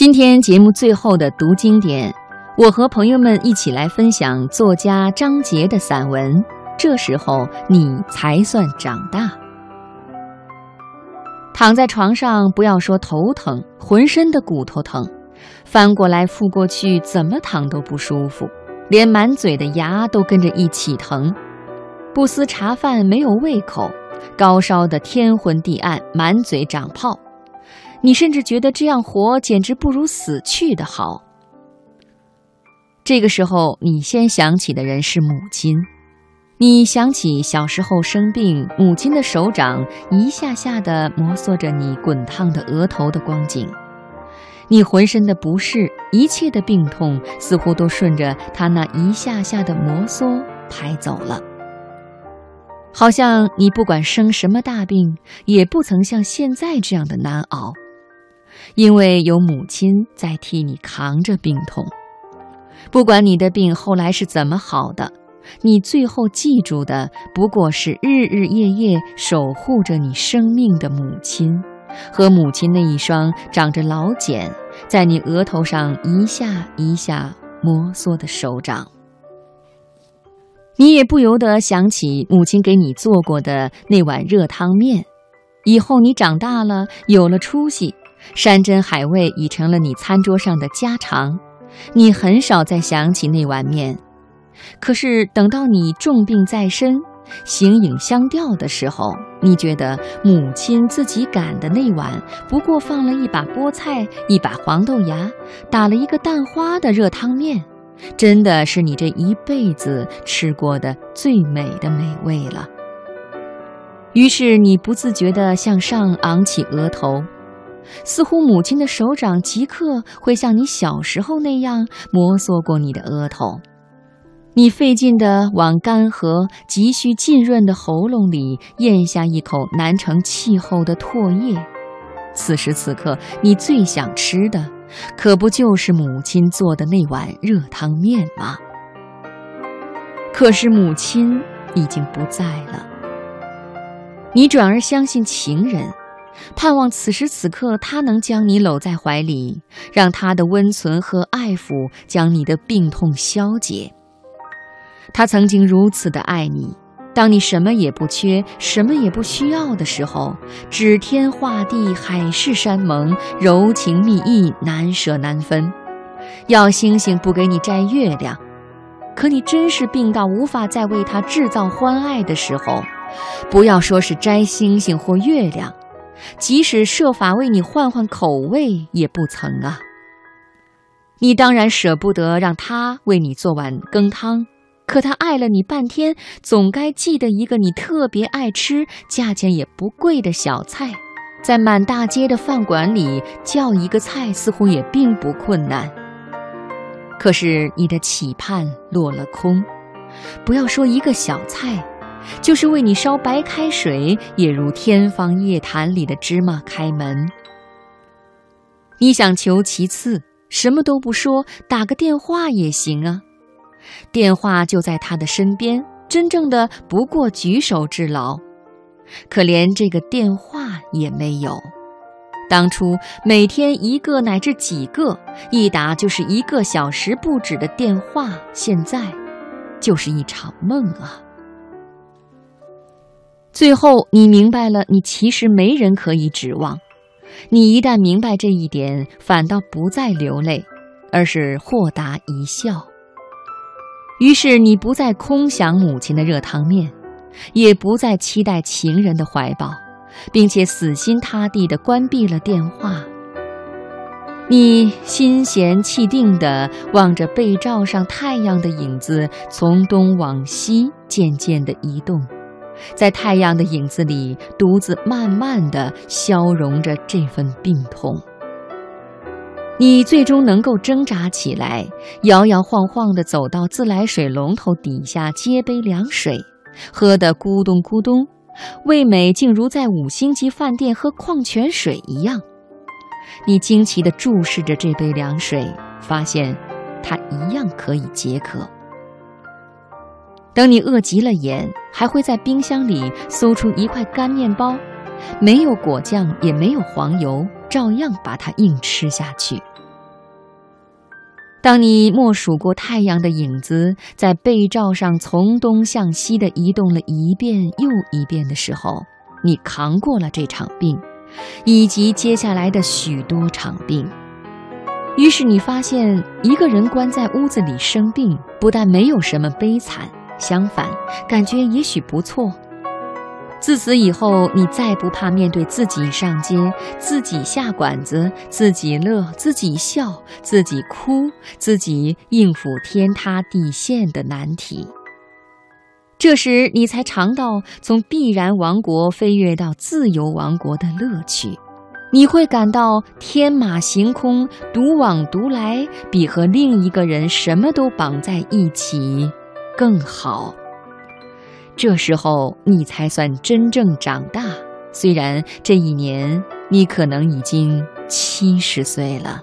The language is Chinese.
今天节目最后的读经典，我和朋友们一起来分享作家张杰的散文。这时候你才算长大。躺在床上，不要说头疼，浑身的骨头疼，翻过来覆过去，怎么躺都不舒服，连满嘴的牙都跟着一起疼。不思茶饭，没有胃口，高烧的天昏地暗，满嘴长泡。你甚至觉得这样活简直不如死去的好。这个时候，你先想起的人是母亲。你想起小时候生病，母亲的手掌一下下地摩挲着你滚烫的额头的光景，你浑身的不适，一切的病痛似乎都顺着她那一下下的摩挲排走了。好像你不管生什么大病，也不曾像现在这样的难熬，因为有母亲在替你扛着病痛。不管你的病后来是怎么好的。你最后记住的不过是日日夜夜守护着你生命的母亲，和母亲那一双长着老茧，在你额头上一下一下摩挲的手掌。你也不由得想起母亲给你做过的那碗热汤面。以后你长大了，有了出息，山珍海味已成了你餐桌上的家常，你很少再想起那碗面。可是等到你重病在身、形影相吊的时候，你觉得母亲自己擀的那碗不过放了一把菠菜、一把黄豆芽，打了一个蛋花的热汤面，真的是你这一辈子吃过的最美的美味了。于是你不自觉地向上昂起额头，似乎母亲的手掌即刻会像你小时候那样摩挲过你的额头。你费劲地往干涸、急需浸润的喉咙里咽下一口难成气候的唾液，此时此刻，你最想吃的，可不就是母亲做的那碗热汤面吗？可是母亲已经不在了，你转而相信情人，盼望此时此刻他能将你搂在怀里，让他的温存和爱抚将你的病痛消解。他曾经如此的爱你，当你什么也不缺、什么也不需要的时候，指天画地、海誓山盟、柔情蜜意、难舍难分。要星星不给你摘月亮，可你真是病到无法再为他制造欢爱的时候，不要说是摘星星或月亮，即使设法为你换换口味，也不曾啊。你当然舍不得让他为你做碗羹汤。可他爱了你半天，总该记得一个你特别爱吃、价钱也不贵的小菜，在满大街的饭馆里叫一个菜，似乎也并不困难。可是你的期盼落了空，不要说一个小菜，就是为你烧白开水，也如天方夜谭里的芝麻开门。你想求其次，什么都不说，打个电话也行啊。电话就在他的身边，真正的不过举手之劳，可连这个电话也没有。当初每天一个乃至几个，一打就是一个小时不止的电话，现在就是一场梦啊！最后你明白了，你其实没人可以指望。你一旦明白这一点，反倒不再流泪，而是豁达一笑。于是你不再空想母亲的热汤面，也不再期待情人的怀抱，并且死心塌地地关闭了电话。你心闲气定地望着被罩上太阳的影子从东往西渐渐地移动，在太阳的影子里独自慢慢地消融着这份病痛。你最终能够挣扎起来，摇摇晃晃地走到自来水龙头底下接杯凉水，喝得咕咚咕咚，味美竟如在五星级饭店喝矿泉水一样。你惊奇地注视着这杯凉水，发现它一样可以解渴。等你饿极了眼，还会在冰箱里搜出一块干面包，没有果酱，也没有黄油，照样把它硬吃下去。当你默数过太阳的影子在被罩上从东向西的移动了一遍又一遍的时候，你扛过了这场病，以及接下来的许多场病。于是你发现，一个人关在屋子里生病，不但没有什么悲惨，相反，感觉也许不错。自此以后，你再不怕面对自己上街、自己下馆子、自己乐、自己笑、自己哭、自己应付天塌地陷的难题。这时，你才尝到从必然王国飞跃到自由王国的乐趣。你会感到天马行空、独往独来，比和另一个人什么都绑在一起更好。这时候你才算真正长大，虽然这一年你可能已经七十岁了。